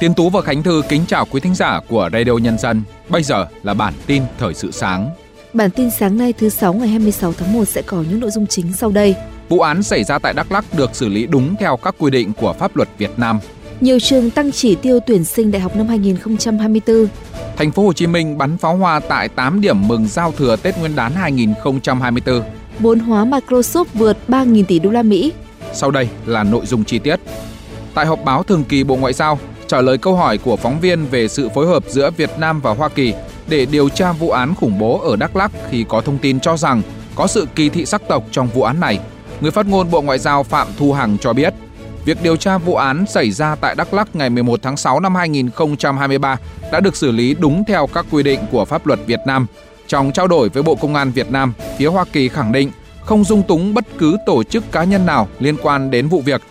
Tiến Tú và Khánh Thư kính chào quý thính giả của Radio Nhân dân. Bây giờ là bản tin thời sự sáng. Bản tin sáng nay thứ sáu ngày 26 tháng 1 sẽ có những nội dung chính sau đây. Vụ án xảy ra tại Đắk Lắk được xử lý đúng theo các quy định của pháp luật Việt Nam. Nhiều trường tăng chỉ tiêu tuyển sinh đại học năm 2024. Thành phố Hồ Chí Minh bắn pháo hoa tại 8 điểm mừng giao thừa Tết Nguyên đán 2024. Vốn hóa Microsoft vượt 3.000 tỷ đô la Mỹ. Sau đây là nội dung chi tiết. Tại họp báo thường kỳ Bộ Ngoại giao, trả lời câu hỏi của phóng viên về sự phối hợp giữa Việt Nam và Hoa Kỳ để điều tra vụ án khủng bố ở Đắk Lắk khi có thông tin cho rằng có sự kỳ thị sắc tộc trong vụ án này. Người phát ngôn Bộ Ngoại giao Phạm Thu Hằng cho biết, việc điều tra vụ án xảy ra tại Đắk Lắk ngày 11 tháng 6 năm 2023 đã được xử lý đúng theo các quy định của pháp luật Việt Nam. Trong trao đổi với Bộ Công an Việt Nam, phía Hoa Kỳ khẳng định không dung túng bất cứ tổ chức cá nhân nào liên quan đến vụ việc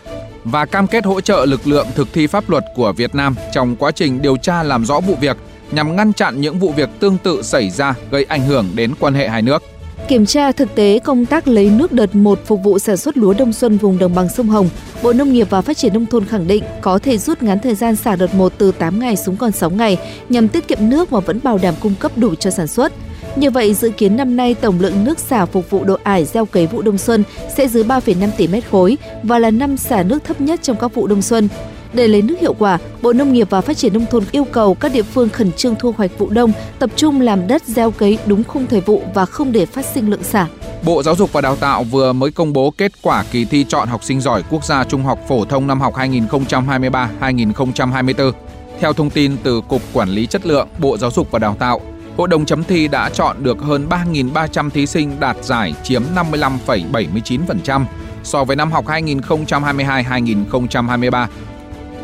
và cam kết hỗ trợ lực lượng thực thi pháp luật của Việt Nam trong quá trình điều tra làm rõ vụ việc nhằm ngăn chặn những vụ việc tương tự xảy ra gây ảnh hưởng đến quan hệ hai nước. Kiểm tra thực tế công tác lấy nước đợt 1 phục vụ sản xuất lúa đông xuân vùng đồng bằng sông Hồng, Bộ Nông nghiệp và Phát triển Nông thôn khẳng định có thể rút ngắn thời gian xả đợt 1 từ 8 ngày xuống còn 6 ngày nhằm tiết kiệm nước và vẫn bảo đảm cung cấp đủ cho sản xuất. Như vậy, dự kiến năm nay tổng lượng nước xả phục vụ độ ải gieo cấy vụ đông xuân sẽ dưới 3,5 tỷ mét khối và là năm xả nước thấp nhất trong các vụ đông xuân. Để lấy nước hiệu quả, Bộ Nông nghiệp và Phát triển Nông thôn yêu cầu các địa phương khẩn trương thu hoạch vụ đông, tập trung làm đất gieo cấy đúng khung thời vụ và không để phát sinh lượng xả. Bộ Giáo dục và Đào tạo vừa mới công bố kết quả kỳ thi chọn học sinh giỏi quốc gia trung học phổ thông năm học 2023-2024. Theo thông tin từ Cục Quản lý Chất lượng Bộ Giáo dục và Đào tạo, Hội đồng chấm thi đã chọn được hơn 3.300 thí sinh đạt giải chiếm 55,79% so với năm học 2022-2023.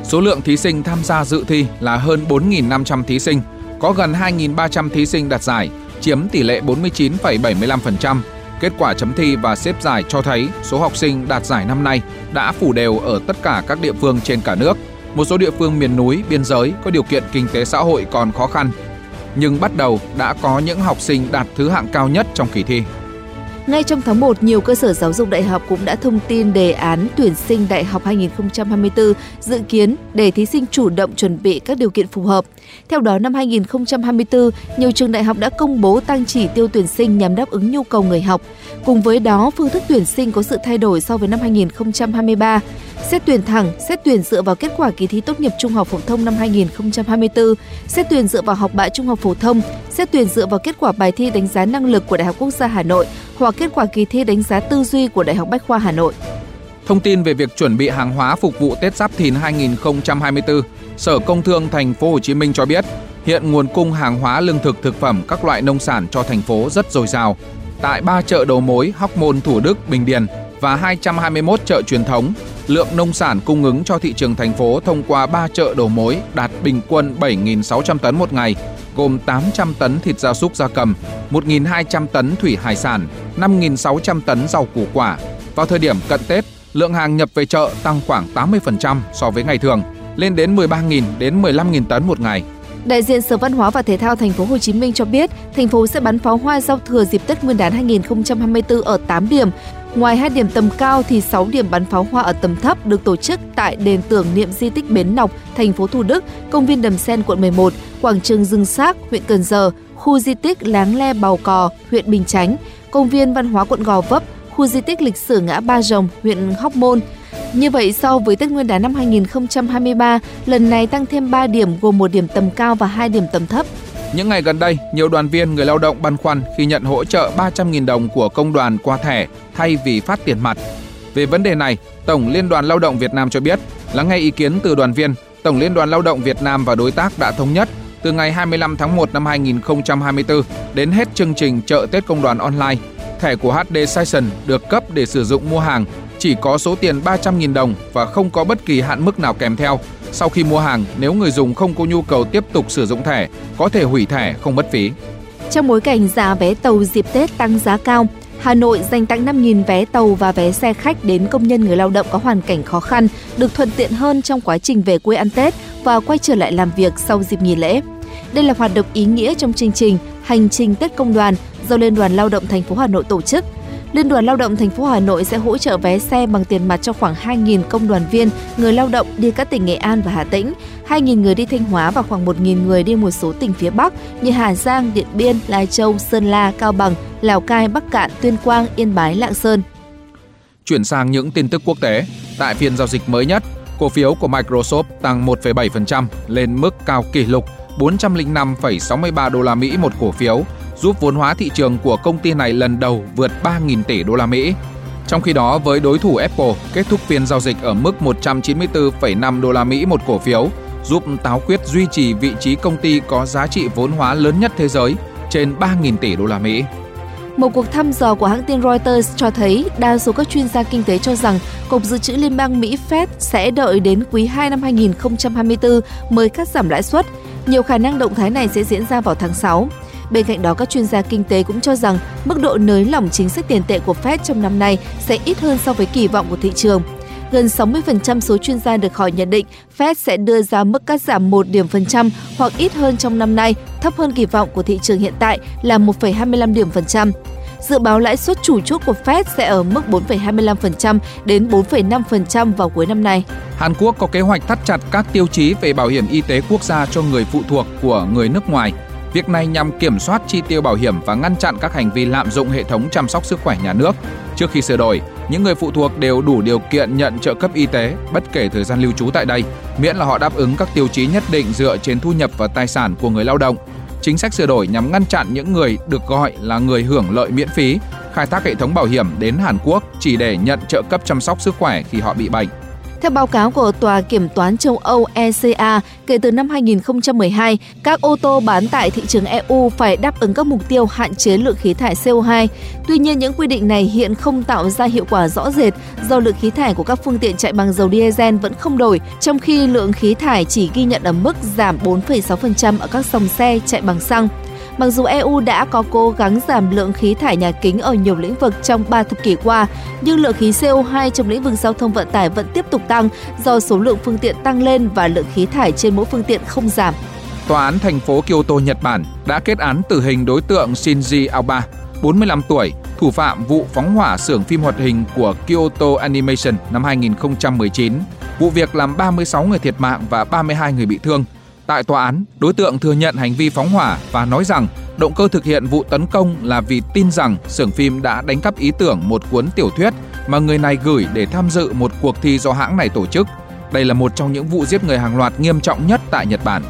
Số lượng thí sinh tham gia dự thi là hơn 4.500 thí sinh, có gần 2.300 thí sinh đạt giải, chiếm tỷ lệ 49,75%. Kết quả chấm thi và xếp giải cho thấy số học sinh đạt giải năm nay đã phủ đều ở tất cả các địa phương trên cả nước. Một số địa phương miền núi, biên giới có điều kiện kinh tế xã hội còn khó khăn nhưng bắt đầu đã có những học sinh đạt thứ hạng cao nhất trong kỳ thi. Ngay trong tháng 1, nhiều cơ sở giáo dục đại học cũng đã thông tin đề án tuyển sinh đại học 2024 dự kiến để thí sinh chủ động chuẩn bị các điều kiện phù hợp. Theo đó, năm 2024, nhiều trường đại học đã công bố tăng chỉ tiêu tuyển sinh nhằm đáp ứng nhu cầu người học. Cùng với đó, phương thức tuyển sinh có sự thay đổi so với năm 2023. Xét tuyển thẳng, xét tuyển dựa vào kết quả kỳ thi tốt nghiệp trung học phổ thông năm 2024, xét tuyển dựa vào học bạ trung học phổ thông, xét tuyển dựa vào kết quả bài thi đánh giá năng lực của Đại học Quốc gia Hà Nội hoặc kết quả kỳ thi đánh giá tư duy của Đại học Bách khoa Hà Nội. Thông tin về việc chuẩn bị hàng hóa phục vụ Tết Giáp Thìn 2024, Sở Công Thương Thành phố Hồ Chí Minh cho biết, hiện nguồn cung hàng hóa lương thực thực phẩm các loại nông sản cho thành phố rất dồi dào. Tại ba chợ đầu mối Hóc Môn, Thủ Đức, Bình Điền và 221 chợ truyền thống, lượng nông sản cung ứng cho thị trường thành phố thông qua 3 chợ đầu mối đạt bình quân 7.600 tấn một ngày, gồm 800 tấn thịt gia súc gia cầm, 1.200 tấn thủy hải sản, 5.600 tấn rau củ quả. Vào thời điểm cận Tết, lượng hàng nhập về chợ tăng khoảng 80% so với ngày thường, lên đến 13.000 đến 15.000 tấn một ngày. Đại diện Sở Văn hóa và Thể thao Thành phố Hồ Chí Minh cho biết, thành phố sẽ bắn pháo hoa giao thừa dịp Tết Nguyên đán 2024 ở 8 điểm. Ngoài hai điểm tầm cao thì 6 điểm bắn pháo hoa ở tầm thấp được tổ chức tại đền tưởng niệm di tích Bến Nọc, thành phố Thủ Đức, công viên Đầm Sen quận 11, quảng trường Dương Xác, huyện Cần Giờ, khu di tích Láng Le Bào Cò, huyện Bình Chánh, công viên văn hóa quận Gò Vấp, khu di tích lịch sử ngã Ba Rồng, huyện Hóc Môn. Như vậy, so với Tết Nguyên đán năm 2023, lần này tăng thêm 3 điểm gồm một điểm tầm cao và hai điểm tầm thấp. Những ngày gần đây, nhiều đoàn viên người lao động băn khoăn khi nhận hỗ trợ 300.000 đồng của công đoàn qua thẻ thay vì phát tiền mặt. Về vấn đề này, Tổng Liên đoàn Lao động Việt Nam cho biết, lắng nghe ý kiến từ đoàn viên, Tổng Liên đoàn Lao động Việt Nam và đối tác đã thống nhất từ ngày 25 tháng 1 năm 2024 đến hết chương trình chợ Tết công đoàn online, thẻ của HD Session được cấp để sử dụng mua hàng chỉ có số tiền 300.000 đồng và không có bất kỳ hạn mức nào kèm theo. Sau khi mua hàng, nếu người dùng không có nhu cầu tiếp tục sử dụng thẻ, có thể hủy thẻ không mất phí. Trong bối cảnh giá vé tàu dịp Tết tăng giá cao, Hà Nội dành tặng 5.000 vé tàu và vé xe khách đến công nhân người lao động có hoàn cảnh khó khăn, được thuận tiện hơn trong quá trình về quê ăn Tết và quay trở lại làm việc sau dịp nghỉ lễ. Đây là hoạt động ý nghĩa trong chương trình Hành trình Tết Công đoàn do Liên đoàn Lao động thành phố Hà Nội tổ chức. Liên đoàn Lao động thành phố Hà Nội sẽ hỗ trợ vé xe bằng tiền mặt cho khoảng 2.000 công đoàn viên, người lao động đi các tỉnh Nghệ An và Hà Tĩnh, 2.000 người đi Thanh Hóa và khoảng 1.000 người đi một số tỉnh phía Bắc như Hà Giang, Điện Biên, Lai Châu, Sơn La, Cao Bằng, Lào Cai, Bắc Cạn, Tuyên Quang, Yên Bái, Lạng Sơn. Chuyển sang những tin tức quốc tế, tại phiên giao dịch mới nhất, cổ phiếu của Microsoft tăng 1,7% lên mức cao kỷ lục 405,63 đô la Mỹ một cổ phiếu, giúp vốn hóa thị trường của công ty này lần đầu vượt 3.000 tỷ đô la Mỹ. Trong khi đó, với đối thủ Apple, kết thúc phiên giao dịch ở mức 194,5 đô la Mỹ một cổ phiếu, giúp táo quyết duy trì vị trí công ty có giá trị vốn hóa lớn nhất thế giới, trên 3.000 tỷ đô la Mỹ. Một cuộc thăm dò của hãng tin Reuters cho thấy đa số các chuyên gia kinh tế cho rằng Cục Dự trữ Liên bang Mỹ Fed sẽ đợi đến quý 2 năm 2024 mới cắt giảm lãi suất. Nhiều khả năng động thái này sẽ diễn ra vào tháng 6. Bên cạnh đó, các chuyên gia kinh tế cũng cho rằng mức độ nới lỏng chính sách tiền tệ của Fed trong năm nay sẽ ít hơn so với kỳ vọng của thị trường. Gần 60% số chuyên gia được hỏi nhận định Fed sẽ đưa ra mức cắt giảm 1 điểm phần trăm hoặc ít hơn trong năm nay, thấp hơn kỳ vọng của thị trường hiện tại là 1,25 điểm phần trăm. Dự báo lãi suất chủ chốt của Fed sẽ ở mức 4,25% đến 4,5% vào cuối năm nay. Hàn Quốc có kế hoạch thắt chặt các tiêu chí về bảo hiểm y tế quốc gia cho người phụ thuộc của người nước ngoài Việc này nhằm kiểm soát chi tiêu bảo hiểm và ngăn chặn các hành vi lạm dụng hệ thống chăm sóc sức khỏe nhà nước. Trước khi sửa đổi, những người phụ thuộc đều đủ điều kiện nhận trợ cấp y tế bất kể thời gian lưu trú tại đây, miễn là họ đáp ứng các tiêu chí nhất định dựa trên thu nhập và tài sản của người lao động. Chính sách sửa đổi nhằm ngăn chặn những người được gọi là người hưởng lợi miễn phí khai thác hệ thống bảo hiểm đến Hàn Quốc chỉ để nhận trợ cấp chăm sóc sức khỏe khi họ bị bệnh. Theo báo cáo của Tòa Kiểm toán châu Âu ECA, kể từ năm 2012, các ô tô bán tại thị trường EU phải đáp ứng các mục tiêu hạn chế lượng khí thải CO2. Tuy nhiên, những quy định này hiện không tạo ra hiệu quả rõ rệt do lượng khí thải của các phương tiện chạy bằng dầu diesel vẫn không đổi, trong khi lượng khí thải chỉ ghi nhận ở mức giảm 4,6% ở các dòng xe chạy bằng xăng. Mặc dù EU đã có cố gắng giảm lượng khí thải nhà kính ở nhiều lĩnh vực trong 3 thập kỷ qua, nhưng lượng khí CO2 trong lĩnh vực giao thông vận tải vẫn tiếp tục tăng do số lượng phương tiện tăng lên và lượng khí thải trên mỗi phương tiện không giảm. Tòa án thành phố Kyoto, Nhật Bản đã kết án tử hình đối tượng Shinji Aoba, 45 tuổi, thủ phạm vụ phóng hỏa xưởng phim hoạt hình của Kyoto Animation năm 2019. Vụ việc làm 36 người thiệt mạng và 32 người bị thương Tại tòa án, đối tượng thừa nhận hành vi phóng hỏa và nói rằng động cơ thực hiện vụ tấn công là vì tin rằng xưởng phim đã đánh cắp ý tưởng một cuốn tiểu thuyết mà người này gửi để tham dự một cuộc thi do hãng này tổ chức. Đây là một trong những vụ giết người hàng loạt nghiêm trọng nhất tại Nhật Bản.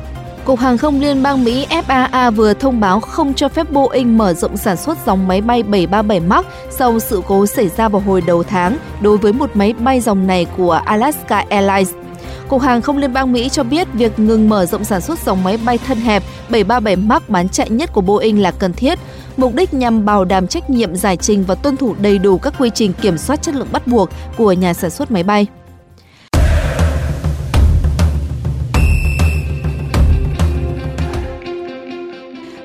Cục Hàng không Liên bang Mỹ FAA vừa thông báo không cho phép Boeing mở rộng sản xuất dòng máy bay 737 MAX sau sự cố xảy ra vào hồi đầu tháng đối với một máy bay dòng này của Alaska Airlines. Cục Hàng không Liên bang Mỹ cho biết việc ngừng mở rộng sản xuất dòng máy bay thân hẹp 737 MAX bán chạy nhất của Boeing là cần thiết, mục đích nhằm bảo đảm trách nhiệm giải trình và tuân thủ đầy đủ các quy trình kiểm soát chất lượng bắt buộc của nhà sản xuất máy bay.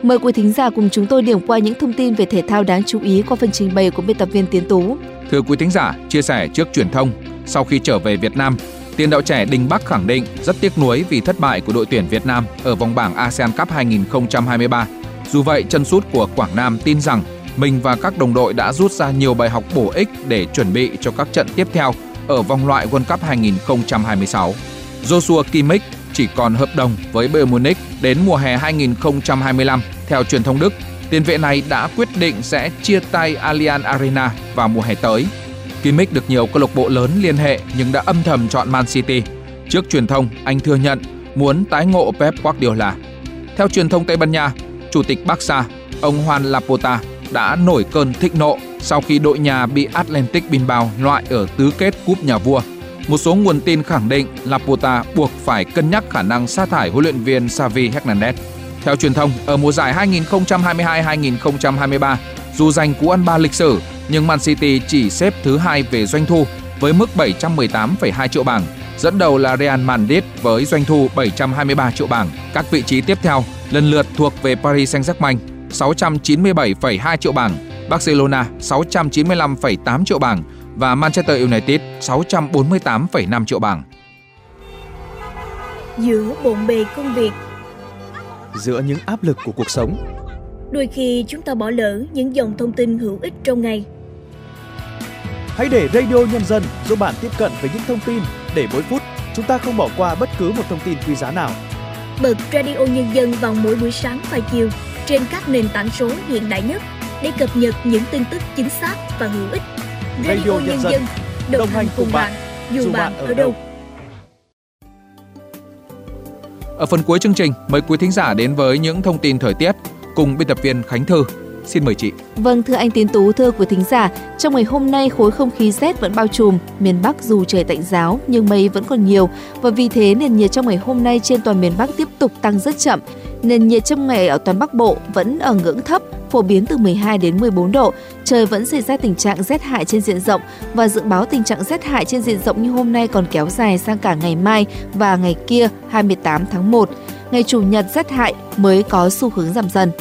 Mời quý thính giả cùng chúng tôi điểm qua những thông tin về thể thao đáng chú ý qua phần trình bày của biên tập viên Tiến Tú. Thưa quý thính giả, chia sẻ trước truyền thông, sau khi trở về Việt Nam, Tiền đạo trẻ Đình Bắc khẳng định rất tiếc nuối vì thất bại của đội tuyển Việt Nam ở vòng bảng ASEAN Cup 2023. Dù vậy, chân sút của Quảng Nam tin rằng mình và các đồng đội đã rút ra nhiều bài học bổ ích để chuẩn bị cho các trận tiếp theo ở vòng loại World Cup 2026. Joshua Kimmich chỉ còn hợp đồng với Bayern Munich đến mùa hè 2025. Theo truyền thông Đức, tiền vệ này đã quyết định sẽ chia tay Allianz Arena vào mùa hè tới Kimmich được nhiều câu lạc bộ lớn liên hệ nhưng đã âm thầm chọn Man City. Trước truyền thông, anh thừa nhận muốn tái ngộ Pep Guardiola. Theo truyền thông Tây Ban Nha, chủ tịch Barca, ông Juan Laporta đã nổi cơn thịnh nộ sau khi đội nhà bị Atlantic Bilbao loại ở tứ kết cúp nhà vua. Một số nguồn tin khẳng định Laporta buộc phải cân nhắc khả năng sa thải huấn luyện viên Xavi Hernandez. Theo truyền thông, ở mùa giải 2022-2023, dù giành cú ăn ba lịch sử, nhưng Man City chỉ xếp thứ hai về doanh thu với mức 718,2 triệu bảng. Dẫn đầu là Real Madrid với doanh thu 723 triệu bảng. Các vị trí tiếp theo lần lượt thuộc về Paris Saint-Germain 697,2 triệu bảng, Barcelona 695,8 triệu bảng và Manchester United 648,5 triệu bảng. Giữa bộn bề công việc Giữa những áp lực của cuộc sống Đôi khi chúng ta bỏ lỡ những dòng thông tin hữu ích trong ngày Hãy để Radio Nhân dân giúp bạn tiếp cận với những thông tin để mỗi phút chúng ta không bỏ qua bất cứ một thông tin quý giá nào. Bật Radio Nhân dân vào mỗi buổi sáng và chiều trên các nền tảng số hiện đại nhất để cập nhật những tin tức chính xác và hữu ích. Radio, Radio Nhân dân đồng, đồng hành cùng bạn, dù bạn ở đâu. Ở phần cuối chương trình, mời quý thính giả đến với những thông tin thời tiết cùng biên tập viên Khánh Thư. Xin mời chị. Vâng, thưa anh Tiến Tú, thưa quý thính giả, trong ngày hôm nay khối không khí rét vẫn bao trùm, miền Bắc dù trời tạnh giáo nhưng mây vẫn còn nhiều và vì thế nền nhiệt trong ngày hôm nay trên toàn miền Bắc tiếp tục tăng rất chậm. Nền nhiệt trong ngày ở toàn Bắc Bộ vẫn ở ngưỡng thấp, phổ biến từ 12 đến 14 độ. Trời vẫn xảy ra tình trạng rét hại trên diện rộng và dự báo tình trạng rét hại trên diện rộng như hôm nay còn kéo dài sang cả ngày mai và ngày kia 28 tháng 1. Ngày Chủ nhật rét hại mới có xu hướng giảm dần.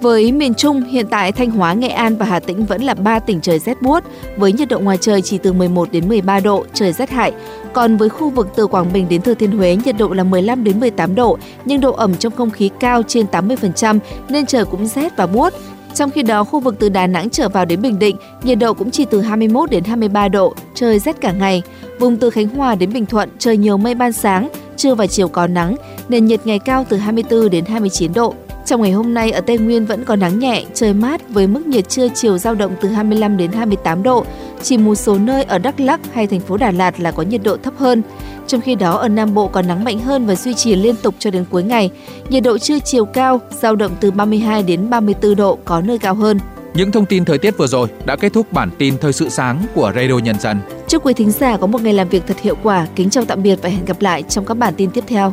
Với miền Trung, hiện tại Thanh Hóa, Nghệ An và Hà Tĩnh vẫn là 3 tỉnh trời rét buốt, với nhiệt độ ngoài trời chỉ từ 11 đến 13 độ, trời rét hại. Còn với khu vực từ Quảng Bình đến Thừa Thiên Huế, nhiệt độ là 15 đến 18 độ, nhưng độ ẩm trong không khí cao trên 80% nên trời cũng rét và buốt. Trong khi đó, khu vực từ Đà Nẵng trở vào đến Bình Định, nhiệt độ cũng chỉ từ 21 đến 23 độ, trời rét cả ngày. Vùng từ Khánh Hòa đến Bình Thuận, trời nhiều mây ban sáng, trưa và chiều có nắng, nền nhiệt ngày cao từ 24 đến 29 độ. Trong ngày hôm nay ở Tây Nguyên vẫn có nắng nhẹ, trời mát với mức nhiệt trưa chiều dao động từ 25 đến 28 độ. Chỉ một số nơi ở Đắk Lắk hay thành phố Đà Lạt là có nhiệt độ thấp hơn. Trong khi đó ở Nam Bộ có nắng mạnh hơn và duy trì liên tục cho đến cuối ngày. Nhiệt độ trưa chiều cao dao động từ 32 đến 34 độ, có nơi cao hơn. Những thông tin thời tiết vừa rồi đã kết thúc bản tin thời sự sáng của Radio Nhân dân. Chúc quý thính giả có một ngày làm việc thật hiệu quả. Kính chào tạm biệt và hẹn gặp lại trong các bản tin tiếp theo.